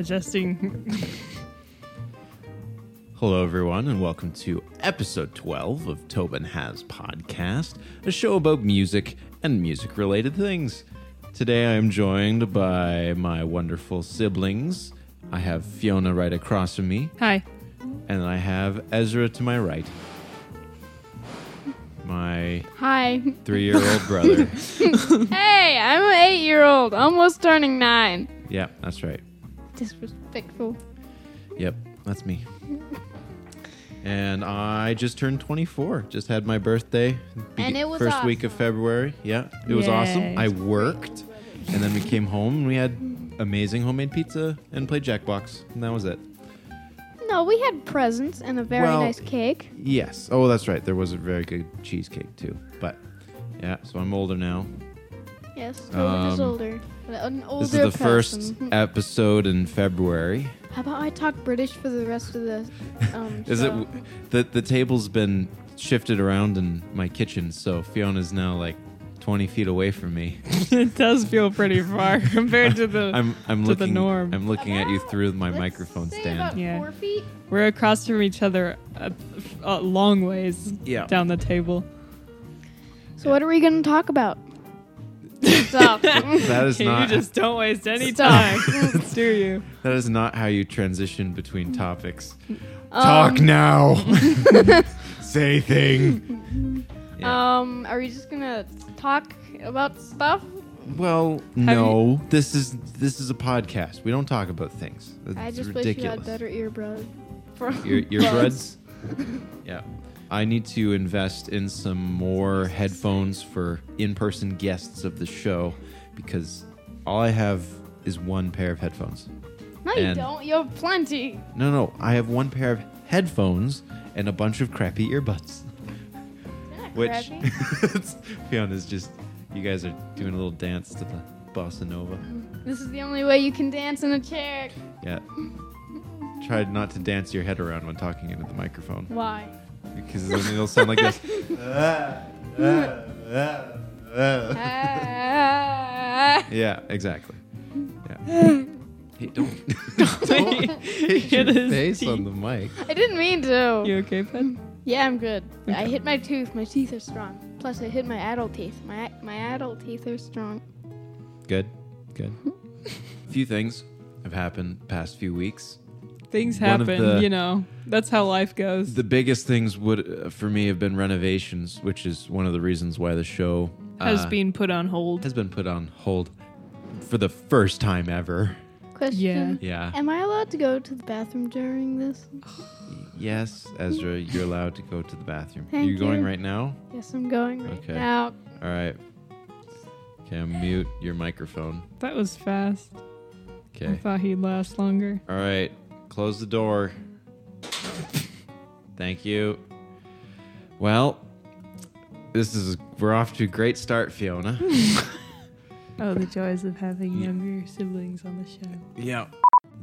Adjusting. Hello, everyone, and welcome to episode 12 of Tobin Has Podcast, a show about music and music related things. Today I am joined by my wonderful siblings. I have Fiona right across from me, Hi. and I have Ezra to my right. My Hi. three year old brother. hey, I'm an eight year old, almost turning nine. Yeah, that's right. Disrespectful. Yep, that's me. And I just turned 24. Just had my birthday. And it was first week of. February. Yeah, it was awesome. I worked, and then we came home and we had amazing homemade pizza and played Jackbox, and that was it. No, we had presents and a very Well, nice cake. Yes. Oh, that's right. There was a very good cheesecake too. But yeah, so I'm older now. Yes, Tobin is Um, older. An older This is the first person. episode in February. How about I talk British for the rest of the um Is show? it the the table's been shifted around in my kitchen, so Fiona's now like 20 feet away from me. it does feel pretty far compared to the. I'm I'm to the looking norm. I'm looking at you through my let's microphone say stand. About Yeah. Four feet. we're across from each other a, a long ways Yeah. down the table. So what are we gonna talk about? Stop. That is you not just don't waste any Stop. time, do you? that is not how you transition between topics. Um, Talk now. Say thing. Yeah. Um, are we just gonna talk about stuff? well, no. This is this is a podcast. We don't talk about things. It's I just wish you had better earbuds. For Ear, earbuds. yeah. I need to invest in some more headphones for in-person guests of the show because all I have is one pair of headphones. No, you And- don't. You have plenty. No, no, I have one pair of headphones and a bunch of crappy earbuds. Which crappy. Fiona's just you guys are doing a little dance to the bossa nova. This is the only way you can dance in a chair. Yeah. Try not to dance your head around when talking into the microphone Why? Because then it'll sound like this. Ah. Yeah, exactly. Yeah. Hey, don't don't hit Hit your his face on the mic. I didn't mean to. You okay, Pen? Yeah, I'm good. I hit my tooth. My teeth are strong. Plus, I hit my adult teeth. My my adult teeth are strong. Good, good. A few things have happened past few weeks. Things One of happen, the- you know. That's how life goes. The biggest things would uh, for me have been renovations, which is one of the reasons why the show Has uh, been put on hold. has been put on hold for the first time ever. Question. Yeah. Am I allowed to go to the bathroom during this? Yes, Ezra, you're allowed to go to the bathroom. Thank you going you. right now? Yes, I'm going right Okay. now. All right. Okay, I'll mute your microphone. That was fast. Okay. I Okay. thought he'd last longer. All right. Close the door. Thank you. Well, this is we're off to a great start, Fiona. Oh, the joys of having Yeah. younger siblings on the show. yeah.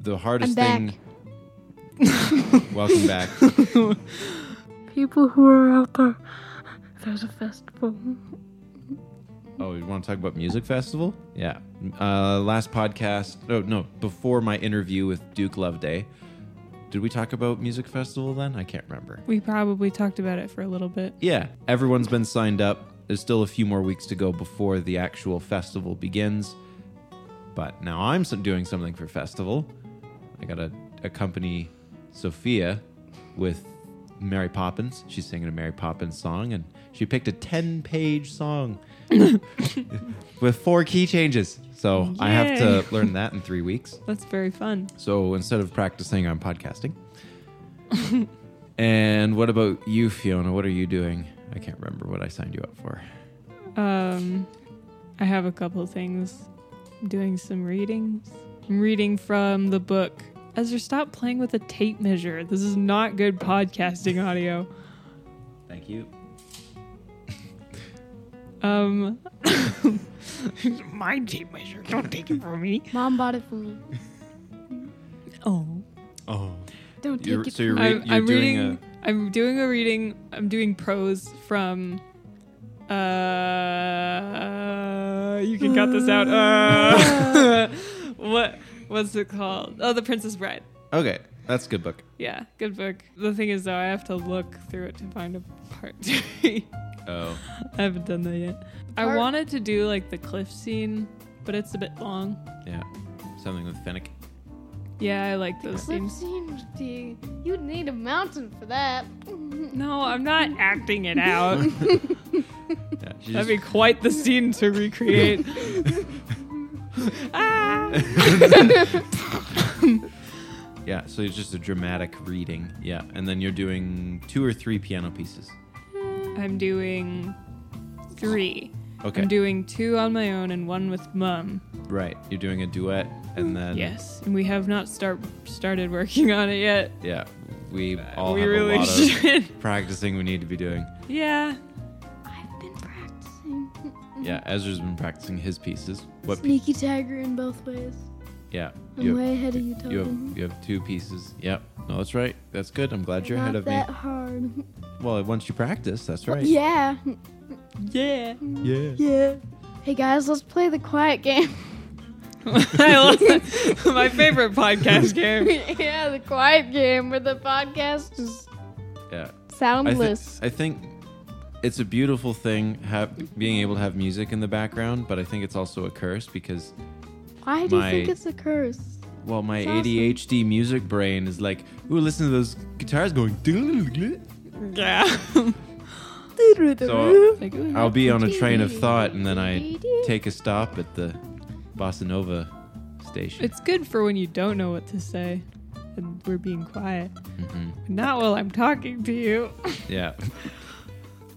The hardest I'm thing. Welcome back. People who are out there, there's a festival. Oh, you want to talk about music festival? Yeah. Uh, last podcast. Oh no. Before my interview with Duke Loveday, did we talk about music festival then? I can't remember. We probably talked about it for a little bit. Yeah, everyone's been signed up. There's still a few more weeks to go before the actual festival begins. But now I'm doing something for festival. I got to accompany Sophia with Mary Poppins. She's singing a Mary Poppins song, and she picked a 10 page song with four key changes. So I have Yay. to learn that in three weeks. That's very fun. So instead of practicing, I'm podcasting. and what about you, Fiona? What are you doing? I can't remember what I signed you up for. Um, I have a couple of things. I'm doing some readings. I'm reading from the book. Ezra, stop playing with a tape measure. This is not good podcasting audio. Thank you. Um, my tape measure. Don't take it from me. Mom bought it for me. Oh. Oh, Don't take you're, it. so you're, from re- me. I'm, you're I'm doing reading. I'm doing a reading. I'm doing prose from Uh, you can cut this out. Uh, what? What's it called? Oh, The Princess Bride. Okay, that's a good book. Yeah, good book. The thing is, though, I have to look through it to find a part three. Oh, I haven't done that yet. I wanted to do like the cliff scene, but it's a bit long. yeah, something with Finnick. Yeah, I like those Cliff scenes. scene would be. You'd need a mountain for that. No, I'm not acting it out. Yeah, she That'd just- be quite the scene to recreate. ah! Yeah, so it's just a dramatic reading. Yeah, and then you're doing two or three piano pieces. I'm doing three. Okay, I'm doing two on my own and one with mum. right. You're doing a duet, and then Yes, and we have not start started working on it yet. yeah, we all we have really a lot should. of practicing we need to be doing. yeah, I've been practicing. Yeah, Ezra's been practicing his pieces. What? Pe- Sneaky tiger in both ways. Yeah, I'm you have, way ahead of you, you have you have two pieces. Yep. No, that's right. That's good. I'm glad you're Not ahead of that me. hard. Well, once you practice, that's right. Yeah. yeah. Yeah. Yeah. Hey guys, let's play the quiet game. I love that. My favorite podcast game. yeah, the quiet game where the podcast is Yeah. I, thi- soundless. I think it's a beautiful thing have, being able to have music in the background, but I think it's also a curse because Why do you think it's a curse? well, my It's awesome. ADHD music brain is like, ooh, listen to those guitars going. Yeah. So like, ooh, I'll be on a train of thought, and then I take a stop at the bossa nova station. it's good for when you don't know what to say and we're being quiet. Mhm. Not while I'm talking to you. Yeah.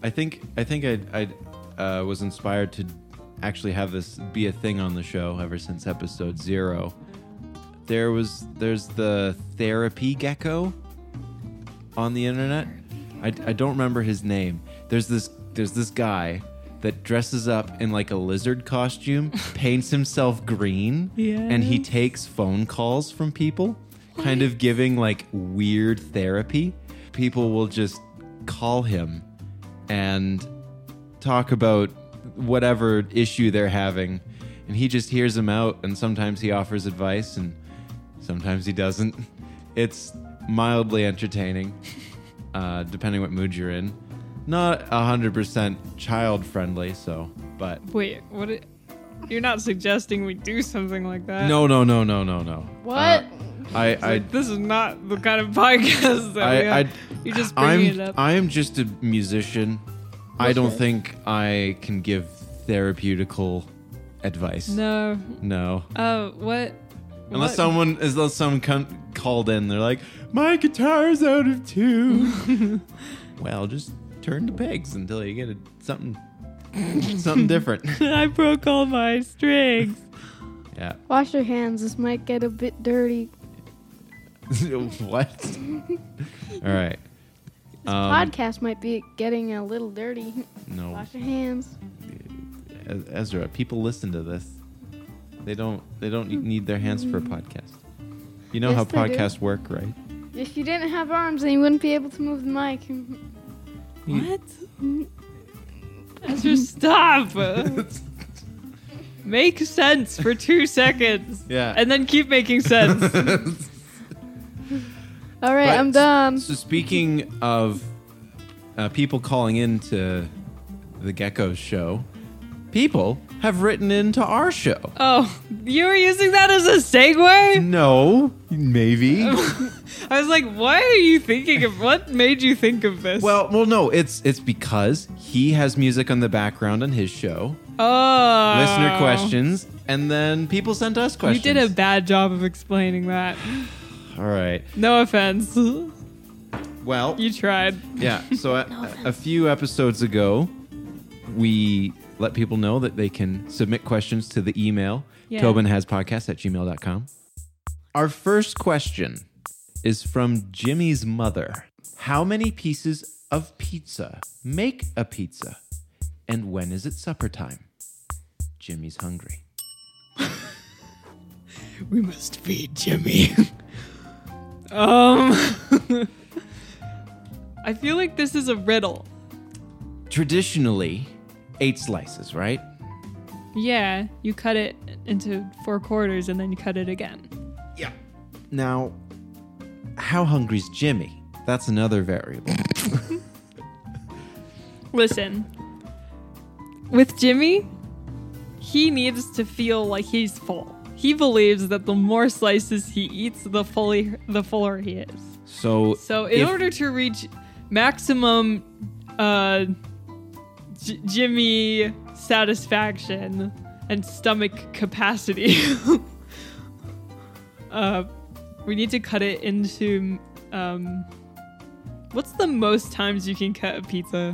I think I think I I uh, was inspired to actually have this be a thing on the show ever since episode zero. There was there's the therapy gecko on the internet. I, I don't remember his name. There's this there's this guy that dresses up in like a lizard costume, paints himself green, and he takes phone calls from people, kind of giving like weird therapy. People will just call him and talk about whatever issue they're having, and he just hears them out. And sometimes he offers advice, and sometimes he doesn't. It's mildly entertaining, uh, depending what mood you're in. Not hundred percent child friendly, so but Wait, what? It, you're not suggesting we do something like that? no, no, no, no, no, no. What? Uh, I, I, like, this is not the kind of podcast that we I, have. I, You're just bringing I'm, it up. I am just a musician. I don't think I can give therapeutical advice. no. No. Uh, what? Unless what- someone, unless someone come, called in, they're like, "My guitar's out of tune." well, just turn to pegs until you get a, something, something different. I broke all my strings. yeah. Wash your hands. This might get a bit dirty. what? All right. This Um, podcast might be getting a little dirty. No, Wash your hands. Ezra. People listen to this. They don't. They don't need their hands for a podcast. You know Yes, how they do. podcasts work, right? If you didn't have arms, then you wouldn't be able to move the mic. What? Ezra, stop. Make sense for two seconds. Yeah. And then keep making sense. All right, But- I'm done. So speaking of uh, people calling into the Geckos show, people have written into our show. oh, you were using that as a segue? No, maybe. I was like, why are you thinking of what made you think of this? well, well, no. It's it's because he has music on the background on his show, oh. listener questions, and then people sent us questions. You questions. did a bad job of explaining that. All right. No offense. Well, You tried. Yeah. So a, a few episodes ago, we let people know that they can submit questions to the email Yeah. tobinhaspodcast at gmail.com. Our first question is from Jimmy's mother. How many pieces of pizza make a pizza? And when is it supper time? Jimmy's hungry. We must feed Jimmy. Um I feel like this is a riddle. Traditionally, eight slices, right? Yeah, you cut it into four quarters and then you cut it again. Yeah. Now, how hungry's Jimmy? That's another variable. Listen, with Jimmy, he needs to feel like he's full. He believes that the more slices he eats, the fully the fuller he is. So, So, in if- order to reach maximum uh, J- Jimmy satisfaction and stomach capacity, uh, we need to cut it into. Um, what's the most times you can cut a pizza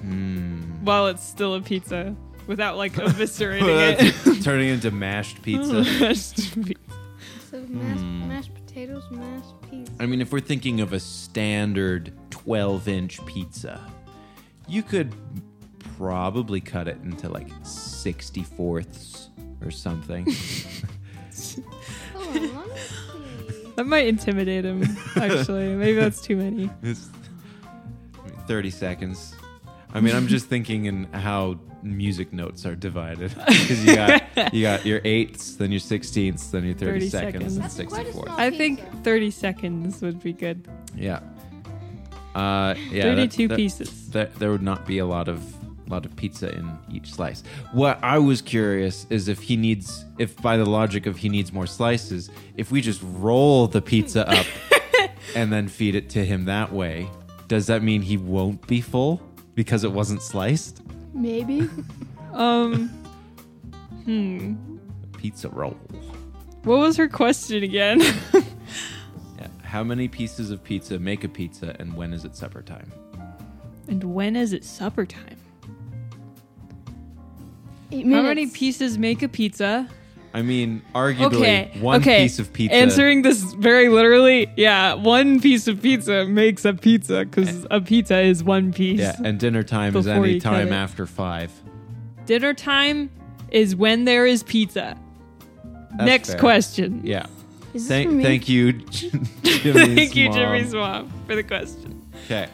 Hmm. while it's still a pizza without like eviscerating it? turning into mashed pizza. So mashed, Hmm. mashed potatoes, mashed peas. I mean, if we're thinking of a standard 12 inch pizza, you could probably cut it into like 60 fourths or something. Hold on, let me see. that might intimidate him. Actually, maybe that's too many. It's I mean, 30 seconds. I mean, I'm just thinking in how music notes are divided because you got you got your eighths, then your sixteenths, then your 30, 30 seconds, seconds. and That's quite a 64. small- I think Pizza. 30 seconds would be good. Yeah. Uh, yeah. that- 32 that- pieces. that there would not be a lot of lot of pizza in each slice. What I was curious is if he needs if by the logic of he needs more slices, if we just roll the pizza up and then feed it to him that way, does that mean he won't be full because it wasn't sliced? Maybe. Um, hmm. Pizza roll. What was her question again? Yeah. How many pieces of pizza make a pizza and when is it supper time? and when is it supper time? Eight How many pieces make a pizza? I mean, arguably Okay. one okay. piece of pizza Answering this very literally, yeah, one piece of pizza makes a pizza because a pizza is one piece. Yeah, and dinner time is any time after 5. Dinner time is when there is pizza. That's Next fair. question. Yeah. Is this Thank, for me? thank you, Jimmy's Thank you. Jimmy Swamp, for the question. Okay.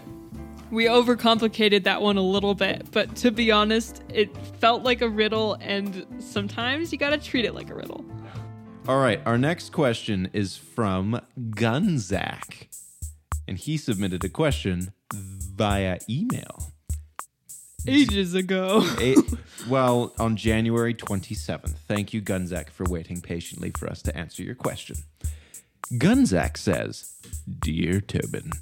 We overcomplicated that one a little bit, but to be honest, it felt like a riddle, and sometimes you gotta treat it like a riddle. All right. Our next question is from Gunzak. And he submitted a question via email. Ages ago. A- well, on January 27th. Thank you, Gunzak, for waiting patiently for us to answer your question. Gunzak says Dear Tobin,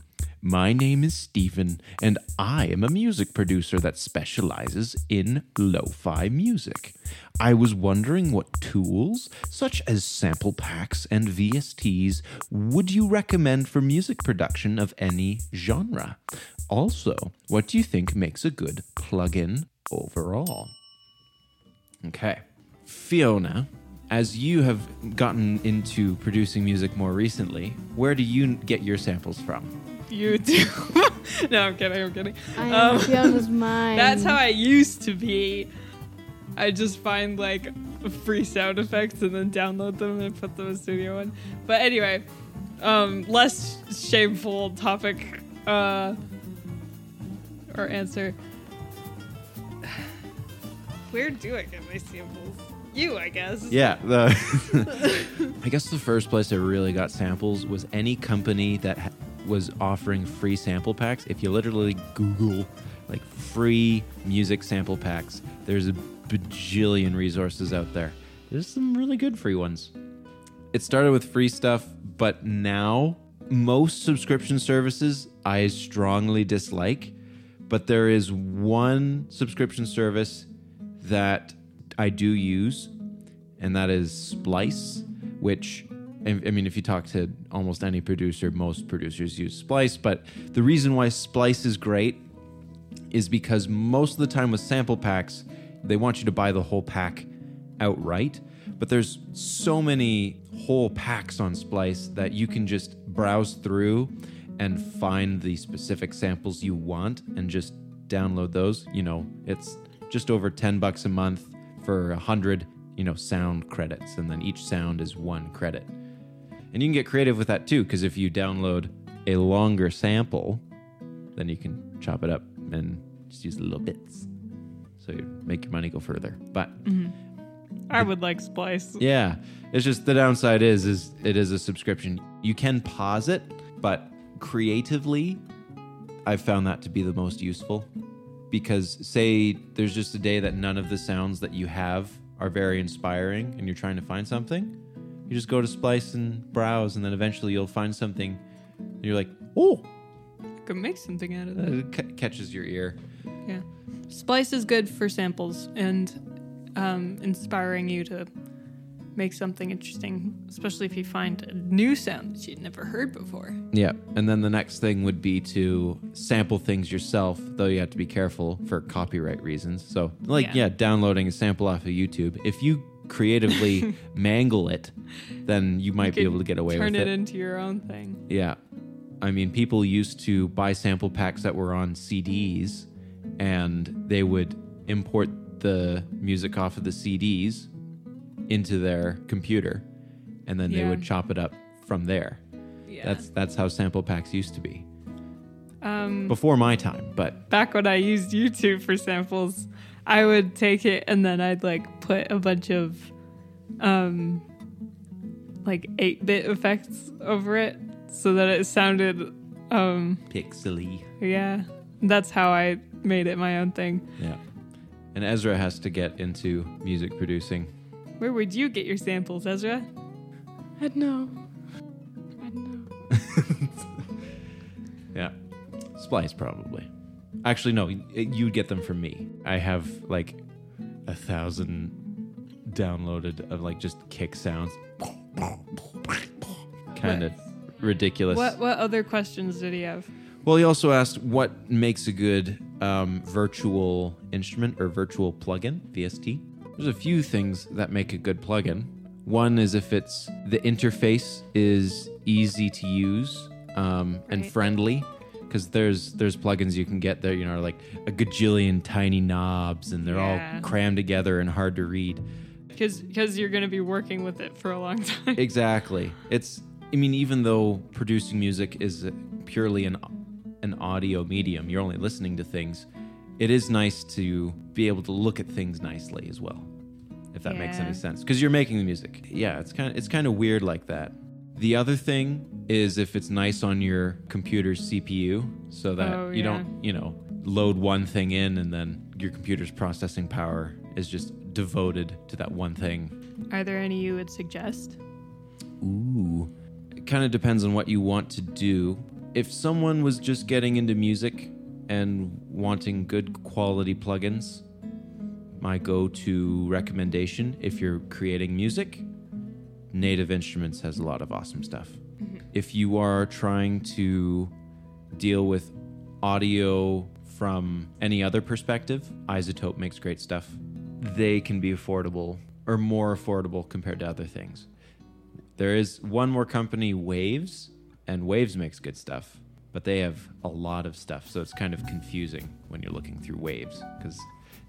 my name is Stephen, and I am a music producer that specializes in lo fi music. I was wondering what tools, such as sample packs and VSTs, would you recommend for music production of any genre? Also, what do you think makes a good plugin overall? Okay. Fiona, as you have gotten into producing music more recently, where do you get your samples from? YouTube. no, I'm kidding, I'm kidding. I Um, Fiona's mind. That's how I used to be. I just find like free sound effects and then download them and put them in Studio One. But anyway, um, less shameful topic uh, or answer. Where do I get my samples? You, I guess. Yeah, the I guess the first place I really got samples was any company that ha- was offering free sample packs. If you literally Google like free music sample packs, there's a bajillion resources out there. There's some really good free ones. It started with free stuff, but now most subscription services I strongly dislike. But there is one subscription service that I do use, and that is Splice, which I mean, if you talk to almost any producer, most producers use Splice. But the reason why Splice is great is because most of the time with sample packs, they want you to buy the whole pack outright. But there's so many whole packs on Splice that you can just browse through and find the specific samples you want and just download those. You know, it's just over 10 bucks a month for 100, you know, sound credits and then each sound is one credit. And you can get creative with that too because if you download a longer sample, then you can chop it up and just use little bits. so you make your money go further. But mm-hmm. I would like Splice. yeah, it's just the downside is is it is a subscription. You can pause it, but creatively, I've found that to be the most useful because say there's just a day that none of the sounds that you have are very inspiring and you're trying to find something, you just go to Splice and browse, and then eventually you'll find something. And you're like, oh, I could make something out of that. it ca- catches your ear. Yeah. Splice is good for samples and um, inspiring you to make something interesting, especially if you find a new sound that you'd never heard before. Yeah, and then the next thing would be to sample things yourself, though you have to be careful for copyright reasons. So, like, yeah, Yeah. downloading a sample off of YouTube. If you creatively mangle it, then you might be able to get away with it Turn it. into your own thing. Yeah. I mean, people used to buy sample packs that were on CDs and they would import the music off of the CDs into their computer and then they would chop it up from there. Yeah. That's that's how sample packs used to be. um, Before my time, but back when I used YouTube for samples, I would take it and then I'd like put a bunch of um like 8-bit effects over it so that it sounded um pixely. yeah. That's how I made it my own thing. Yeah. And Ezra has to get into music producing. Where would you get your samples, Ezra? I don't know. I don't know. Yeah. Splice probably. Actually, no, you'd get them from me. I have like a thousand downloaded of like just kick sounds. Kind of ridiculous. What what other questions did he have? Well, he also asked what makes a good um, virtual instrument or virtual plugin, VST. There's a few things that make a good plugin. One is if it's the interface is easy to use um, and friendly, because there's there's plugins you can get there, you know, like a gajillion tiny knobs and they're Yeah. all crammed together and hard to read. Because because you're gonna be working with it for a long time. Exactly. It's I mean even though producing music is purely an an audio medium, you're only listening to things. It is nice to be able to look at things nicely as well. If that makes any sense because you're making the music. Yeah, it's kind of it's kind of weird like that. The other thing is if it's nice on your computer's CPU so that Oh, you yeah. don't, you know, load one thing in and then your computer's processing power is just devoted to that one thing Are there any you would suggest? Ooh. It kind of depends on what you want to do. If someone was just getting into music and wanting good quality plugins, my go to recommendation if you're creating music, Native Instruments has a lot of awesome stuff. Mm-hmm. If you are trying to deal with audio from any other perspective, iZotope makes great stuff. They can be affordable or more affordable compared to other things. There is one more company, Waves, and Waves makes good stuff, but they have a lot of stuff, so it's kind of confusing when you're looking through Waves because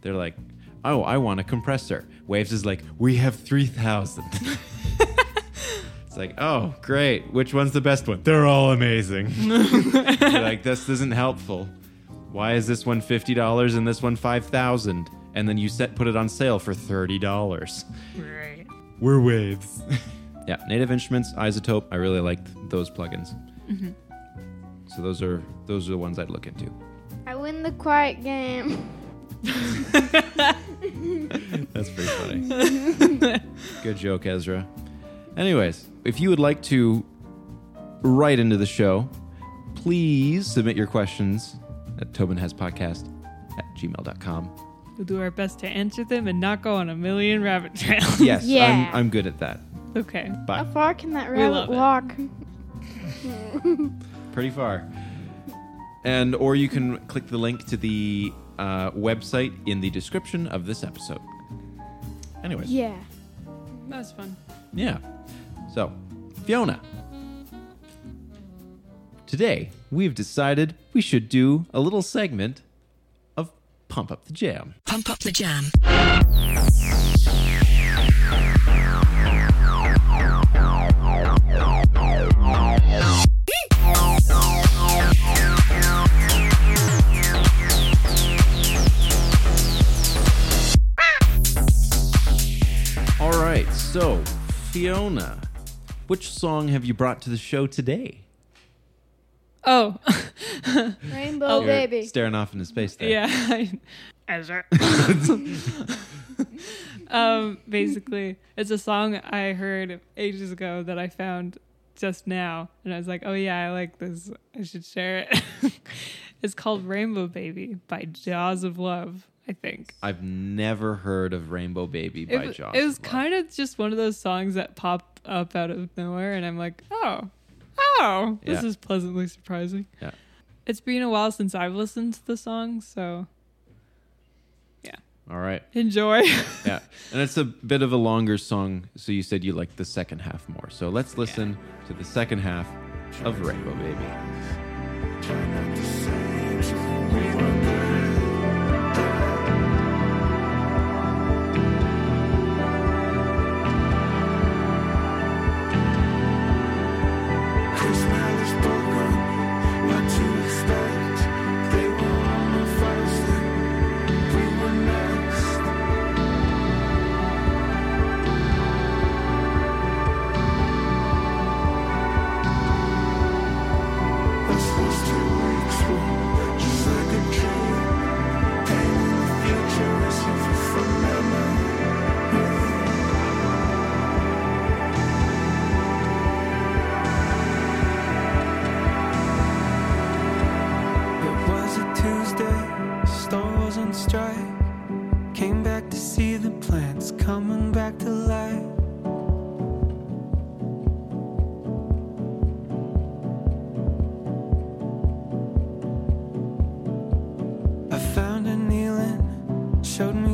they're like, "Oh, I want a compressor." Waves is like, "We have 3000." it's like, "Oh, great. Which one's the best one?" They're all amazing. Like, "This isn't helpful. Why is this one $50 and this one 5000?" And then you set put it on sale for $30. Right. We're waves. yeah, Native Instruments, iZotope. I really liked those plugins. Mm-hmm. So those are those are the ones I'd look into. I win the quiet game. That's pretty funny. Good joke, Ezra. Anyways, if you would like to write into the show, please submit your questions at tobinhaspodcast at gmail.com. We'll do our best to answer them and not go on a million rabbit trails. Yes, Yeah. I'm, I'm good at that. okay. How Bye. far can that We love rabbit it. walk? Pretty far. And or you can click the link to the uh, website in the description of this episode. Anyways, Yeah. That was fun. Yeah. So, Fiona. Today, we've decided we should do a little segment of Pump Up the Jam. Pump Up the Jam. All right, so Fiona, which song have you brought to the show today? Oh, Rainbow Oh. You're baby. staring off into space there. yeah. Ezra. um, basically, it's a song I heard ages ago that I found just now, and I was like, "Oh yeah, I like this. I should share it." it's called "Rainbow Baby" by Jaws of Love. I think. I've never heard of Rainbow Baby by w- Josh. it was kind of just one of those songs that pop up out of nowhere, and I'm like, "Oh, oh, this Yeah. is pleasantly surprising." Yeah. It's been a while since I've listened to the song, so yeah. All right. enjoy. Yeah. And it's a bit of a longer song, so you said you liked the second half more. So let's listen to the second half of Rainbow Baby. It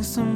some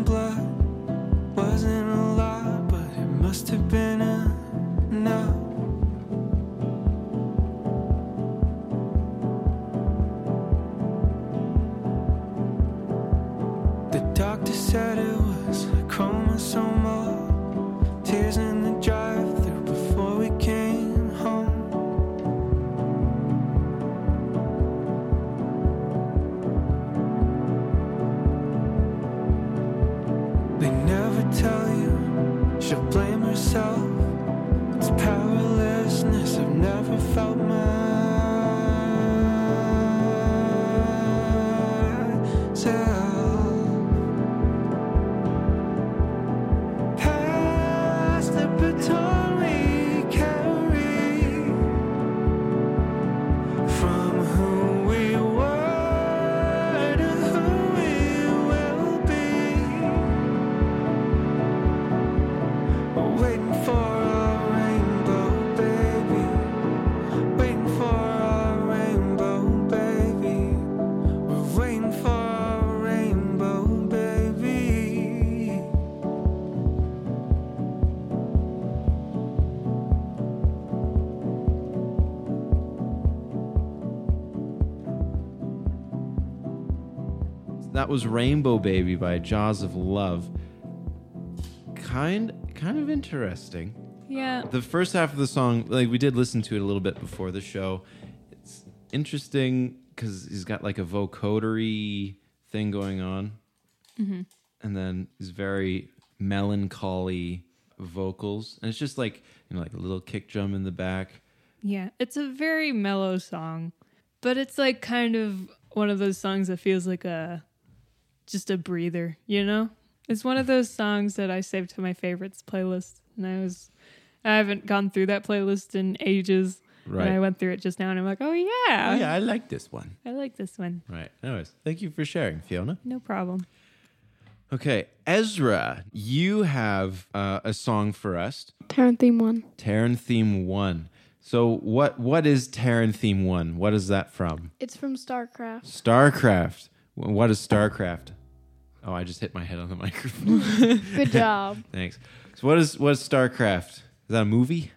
That was Rainbow Baby by Jaws of Love. Kind kind of interesting. yeah. The first half of the song, like we did listen to it a little bit before the show. It's interesting because he's got like a vocodery thing going on, Mm-hmm. and then he's very melancholy vocals, and it's just like you know, like a little kick drum in the back. Yeah, it's a very mellow song, but it's like kind of one of those songs that feels like a just a breather, you know? It's one of those songs that I saved to my favorites playlist, and I was I haven't gone through that playlist in ages. Right. And I went through it just now, and I'm like, oh yeah, Oh, yeah, I like this one. I like this one. Right. Anyways, thank you for sharing, Fiona. No problem. Okay, Ezra, you have uh, a song for us, Terran theme one. Terran Theme One. So, what what is Terran Theme One? What is that from? It's from StarCraft. Starcraft. What is Starcraft? Oh, I just hit my head on the microphone. Good job. Thanks. So, what is what is Starcraft? Is that a movie?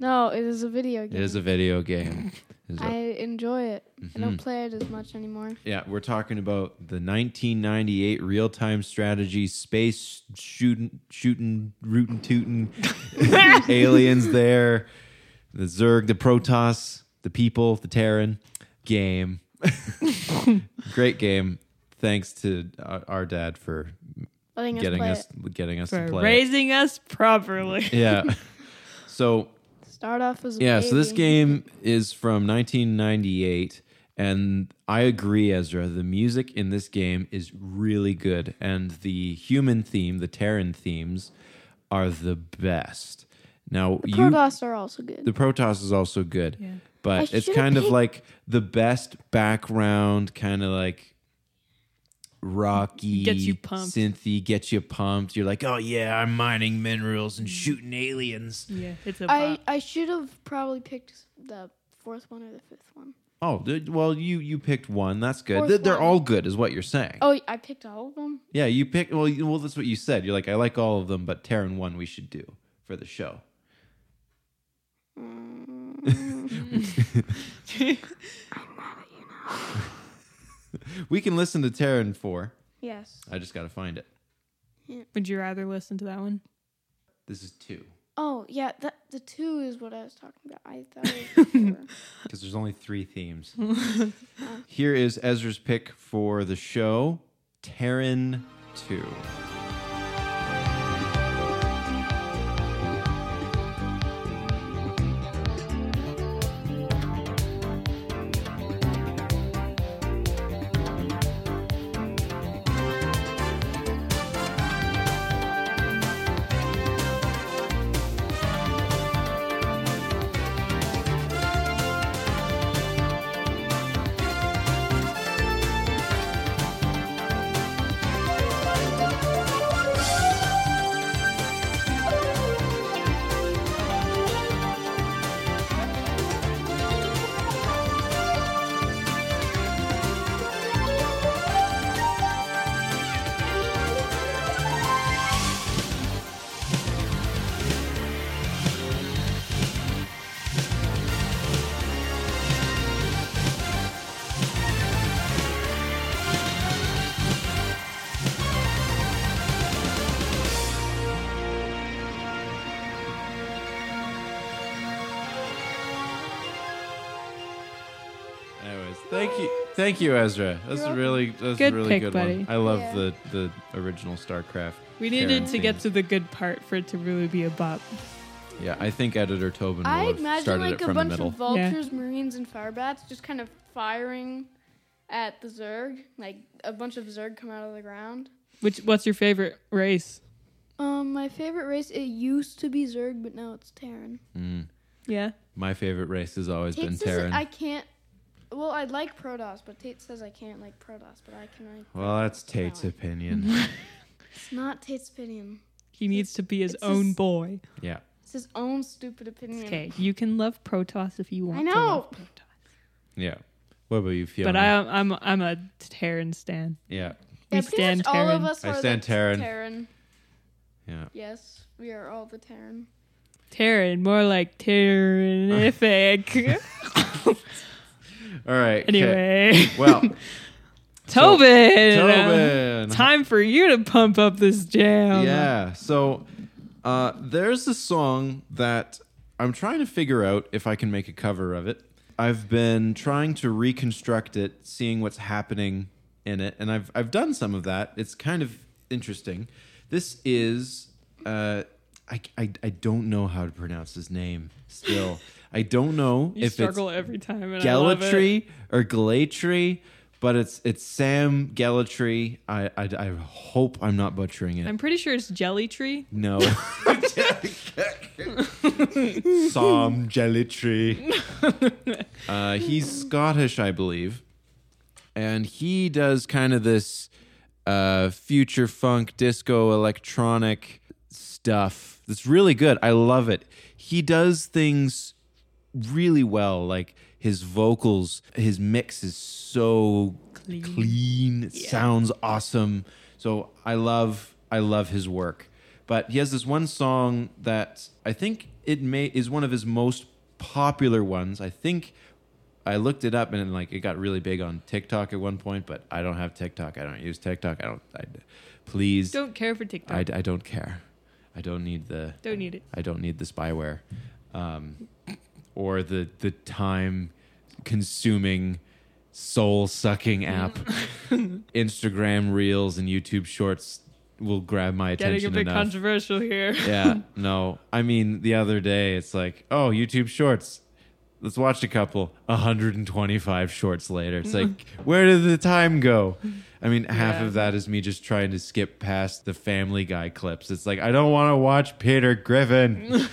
No, it is a video game. It is a video game. It is a- I enjoy it. I don't Mhm. play it as much anymore. yeah, we're talking about the 1998 real-time strategy space shooting, shooting, rootin' tootin' aliens there, the Zerg, the Protoss, the people, the Terran game. Great game. Thanks to our, our dad for letting us getting play us getting us For to play. it. raising us properly. Yeah. so. Start off as a yeah, so this game is from 1998, and I agree, Ezra. The music in this game is really good, and the human theme, the Terran themes, are the best. Now The you, Protoss are also good. the Protoss is also good, Yeah. but I it's should've kind of like the best background, kind of like rocky, Gets you pumped. synthy, gets you pumped. You're like, oh yeah, I'm mining minerals and shooting aliens. Yeah, it's a I bop. I should have probably picked the fourth one or the fifth one. Oh, th- well, you you picked one. That's good. Fourth Th- They're one. all good, is what you're saying. Oh, I picked all of them. Yeah, you picked. Well, you, well, that's what you said. You're like, I like all of them, but Terran one we should do for the show. we can listen to Terran 4. Yes. I just got to find it. Yeah. Would you rather listen to that one? This is 2. Oh, yeah, that, the 2 is what I was talking about. I thought Because there's only three themes. Here is Ezra's pick for the show Terran 2. Thank you, thank you, Ezra. That's a really, that's Good a really pick, good buddy. one. I love Yeah. the the original StarCraft. We needed Terran to get themes. to the good part for it to really be a bop. Yeah, I think editor Tobin will I have imagine started like it a from the bunch middle. of vultures, marines, and firebats just kind of firing at the Zerg. Like a bunch of Zerg come out of the ground. Which what's your favorite race? Um, my favorite race it used to be Zerg, but now it's Terran. Mm. Yeah. My favorite race has always Tate been says Terran. I can't. Well, I like Protoss, but Tate says I can't like Protoss, but I can like. well, that's Tate's No, opinion. It's not Tate's opinion. He needs to be his It's own his- boy. yeah. It's his own stupid opinion. Okay, you can love Protoss if you want. I To know. love Protoss. Yeah. What about you, Fiona? But I, I'm I'm a Terran stan. yeah. We Yeah, pretty stand much all of Terran. us I are stand the Terran. Terran. Yeah. Yes, we are all the Terran. Terran, more like Terranific. All right. anyway, Well, Tobin. Tobin. Time for you to pump up this jam. yeah. So uh, there's a song that I'm trying to figure out if I can make a cover of it. I've been trying to reconstruct it, seeing what's happening in it, and I've I've done some of that. It's kind of interesting. This is uh, I, I I don't know how to pronounce his name. Still, I don't know You if it's struggle every time. And it. Or Galatry, but it's it's Sam Gellaitry. I, I I hope I'm not butchering it. I'm pretty sure it's Jelly Tree. no. Sam Gellaitry. Uh, he's Scottish, I believe, and he does kind of this uh, future funk, disco, electronic stuff. That's really good. I love it. He does things really well. Like his vocals, his mix is so Clean. clean. It sounds awesome. So I love I love his work. But he has this one song that I think it may is one of his most popular ones. I think I looked it up and like it got really big on TikTok at one point, but I don't have TikTok. I don't use TikTok. I don't. I, please, Don't care for TikTok. I, I don't care. I don't need the Don't need it. I don't need the spyware, um, or the the time consuming, soul sucking mm. app, Instagram Reels and YouTube Shorts will grab my attention. Getting a bit enough. controversial here. yeah, no. I mean, the other day it's like, oh, YouTube Shorts. Let's watch a couple. 125 shorts later. It's like, where did the time go? I mean, half Yeah. of that is me just trying to skip past the Family Guy clips. It's like, I don't want to watch Peter Griffin.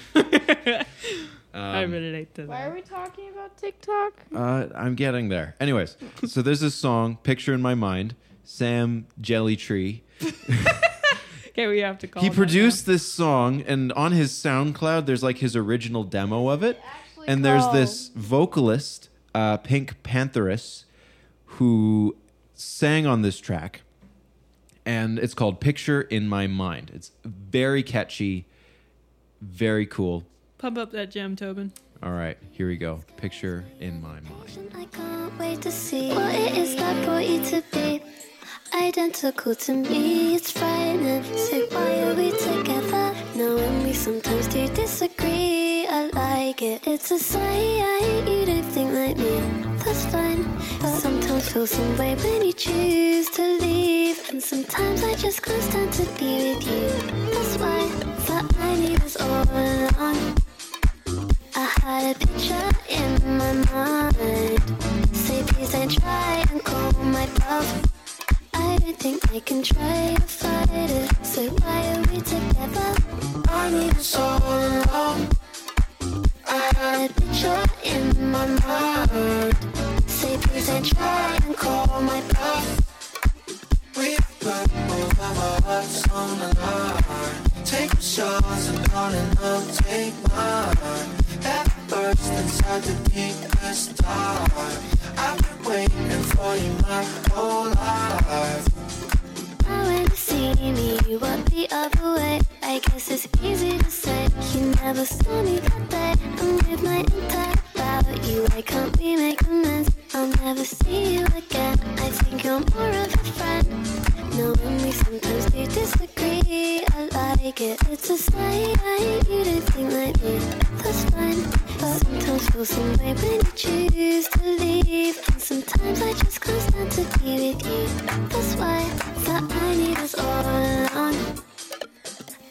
I Um, relate to Why are we talking about TikTok? Uh, I'm getting there. Anyways, so there's this song, Picture in My Mind, Sam Gellaitry. Okay, we have to call He him that produced this song, and on his SoundCloud, there's like his original demo of it. Actually And there's this vocalist, uh, PinkPantheress, who sang on this track. And it's called Picture in My Mind. It's very catchy, very cool. Now. Pump up that jam, Tobin. All right, here we go. Picture in My Mind. I can't wait to see what it is that brought you to be identical to me. It's frightening. So why are we together? Knowing we sometimes do disagree. I like it. It's a sign you don't think like me. That's fine. But sometimes feel some way when you choose to leave. And sometimes I just can't stand to be with you. That's why that I need us all along. I had a picture in my mind. Say please don't try and call my bluff. I don't think I can try to fight it. So why are we together? I need us all along. I had a picture in my mind. Say please don't try and call my bluff. We put both of our hearts on the line. Take yours and darling, I'll take mine. I've been waiting for you my whole life. I went to see me, you walked the other way. I guess it's easy to say. You never saw me that day. I'm with my intent about you. Can't we make amends? I'll never see you again. I think you're more of a friend. Knowing we sometimes do disagree. I like it. It's a sign you don't think like me. That's fine. Sometimes feel some way when you choose to leave. And sometimes I just can't stand to be with you. That's why that I need us all along.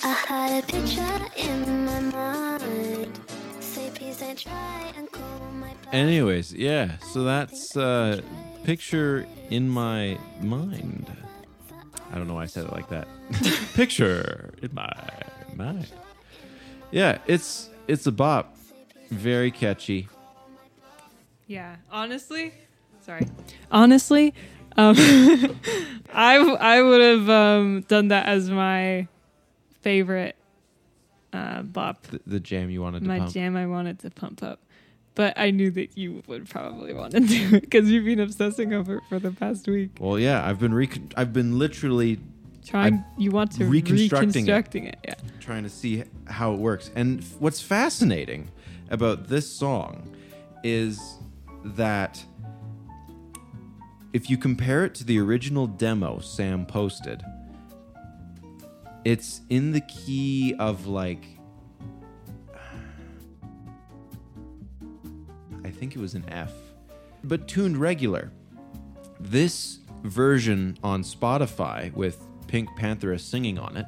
I had a picture in my mind. Say try and call my. Anyways, yeah, so that's uh, Picture in My Mind. I don't know why I said it like that. Picture in my mind. Yeah, it's it's a bop. Very catchy. Yeah, honestly, sorry. Honestly, um, I I would have um, done that as my favorite uh, bop, The, the jam you wanted to my pump. jam. I wanted to pump up, but I knew that you would probably want to do it because you've been obsessing over it for the past week. Well, yeah, I've been recon- I've been literally Trying, you want to reconstructing it. it. Yeah, trying to see how it works. And f- what's fascinating about this song is that if you compare it to the original demo Sam posted, it's in the key of like I think it was an F, but tuned regular. This version on Spotify with Pink Pantheress singing on it,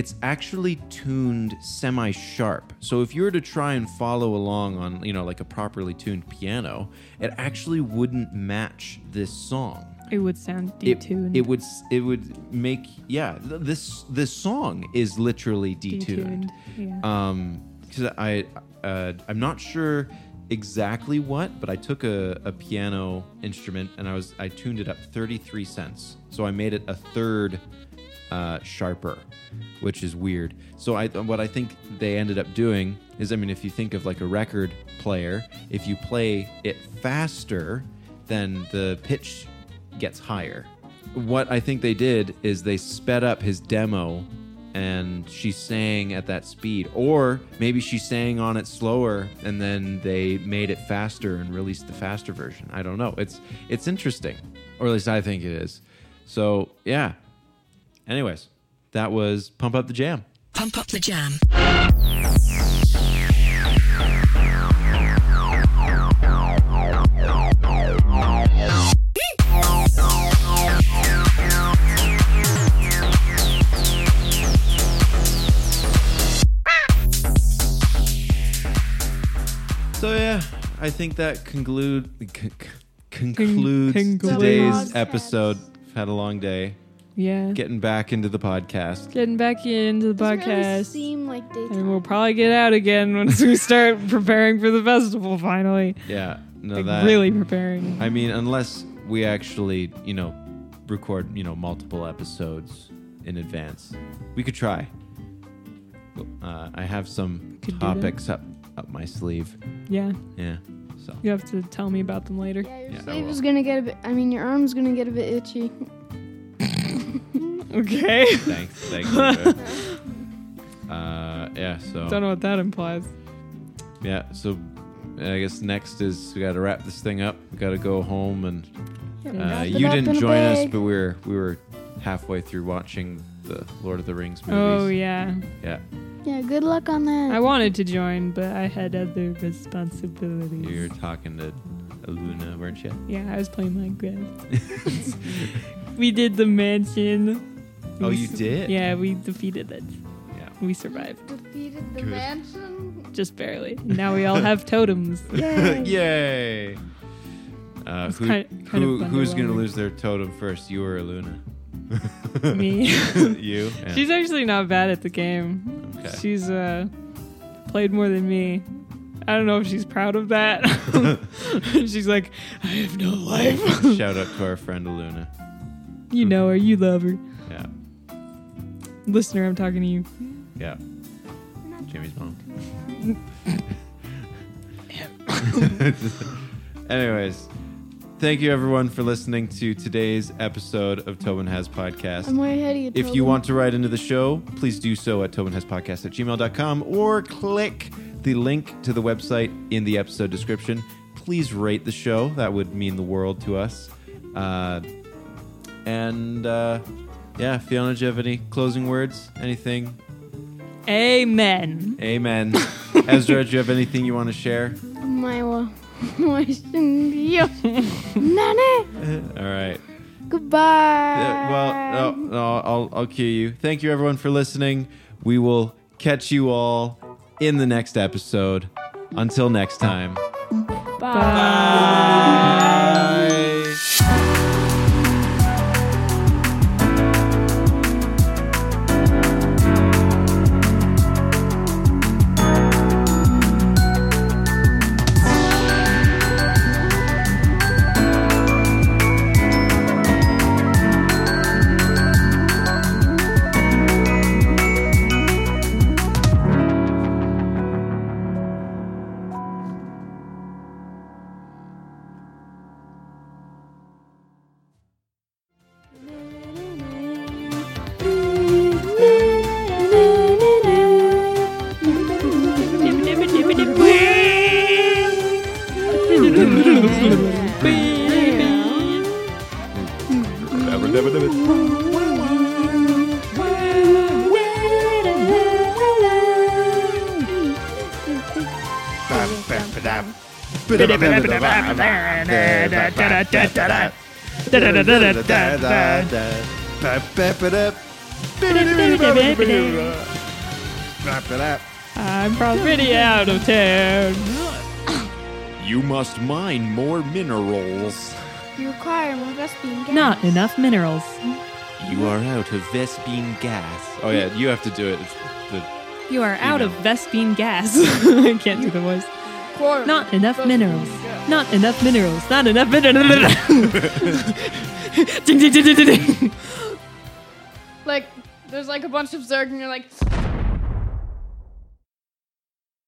it's actually tuned semi sharp. So if you were to try and follow along on, you know, like a properly tuned piano, it actually wouldn't match this song. it would sound It, detuned. it would it would make yeah th- this this song is literally detuned. detuned. Yeah. Um, because I uh, I'm not sure exactly what, but I took a, a piano instrument and I was I tuned it up 33 cents. So I made it a third uh, sharper, which is weird. So I what I think they ended up doing is I mean if you think of like a record player, if you play it faster, then the pitch gets higher. What I think they did is they sped up his demo and she sang at that speed. Or maybe she sang on it slower and then they made it faster and released the faster version. I don't know. It's it's interesting. Or at least i think it is. So yeah Anyways, that was Pump Up the Jam. Pump Up the Jam. So yeah, I think that conclude c- concludes today's episode. Had a long day. Yeah. Getting back into the podcast. Getting back into the Doesn't really podcast. seem like daytime. and we'll probably get out again once we start preparing for the festival finally. Yeah, no, like that really preparing. I mean, unless we actually, you know, record, you know, multiple episodes in advance, we could try. Uh, I have some Could topics up up my sleeve. yeah. Yeah. So You have to tell me about them later. yeah, your Yeah, I sleeve will. is gonna get a bit. I mean, your arm's gonna get a bit itchy. Okay. thanks, thanks. Andrea. uh, yeah. So Don't know what that implies. yeah. So I guess next is we got to wrap this thing up. We got to go home and uh, you didn't join us, but we were we were halfway through watching the Lord of the Rings movies. Oh yeah. yeah. Yeah, good luck on that. I wanted to join, but I had other responsibilities. You were talking to Luna, weren't you? Yeah, I was playing Minecraft. we did the mansion. Oh, We you s- did? Yeah, we defeated it. Yeah. We survived. defeated the Good. mansion. Just barely. Now we all have totems. Yay. Yay! Uh, who, kind- kind who who's gonna lose their totem first, you or Luna? Me. you. Yeah. She's actually not bad at the game. Okay. She's uh played more than me. I don't know if she's proud of that. she's like, I have no life. Shout out to our friend Luna. you know her, you love her. Yeah. Listener, I'm talking to you. Yeah. Jimmy's mom. Anyways, thank you everyone for listening to today's episode of Tobin Has Podcast. I'm way ahead of you. If you want to write into the show, please do so at tobinhaspodcast at gmail.com or click the link to the website in the episode description. Please rate the show. That would mean the world to us. Uh, and uh, yeah, Fiona, do you have any closing words? Anything? Amen. Amen. Ezra, do you have anything you want to share? my wa- wishing you nane. All right. Goodbye. Yeah, well, no, no, I'll, I'll cue you. Thank you, everyone, for listening. We will catch you all in the next episode. Until next time. Bye. I'm probably out of town. You must mine more minerals. You require more Vespene gas. Not enough minerals. You are out of Vespene gas. Oh yeah, you have to do it. The You are out of Email. Vespene gas. I can't do the voice. Not enough Vespene minerals. Not enough minerals. Not enough minerals. ding, ding, ding, ding, ding, ding. Like, there's like a bunch of Zerg, and you're like,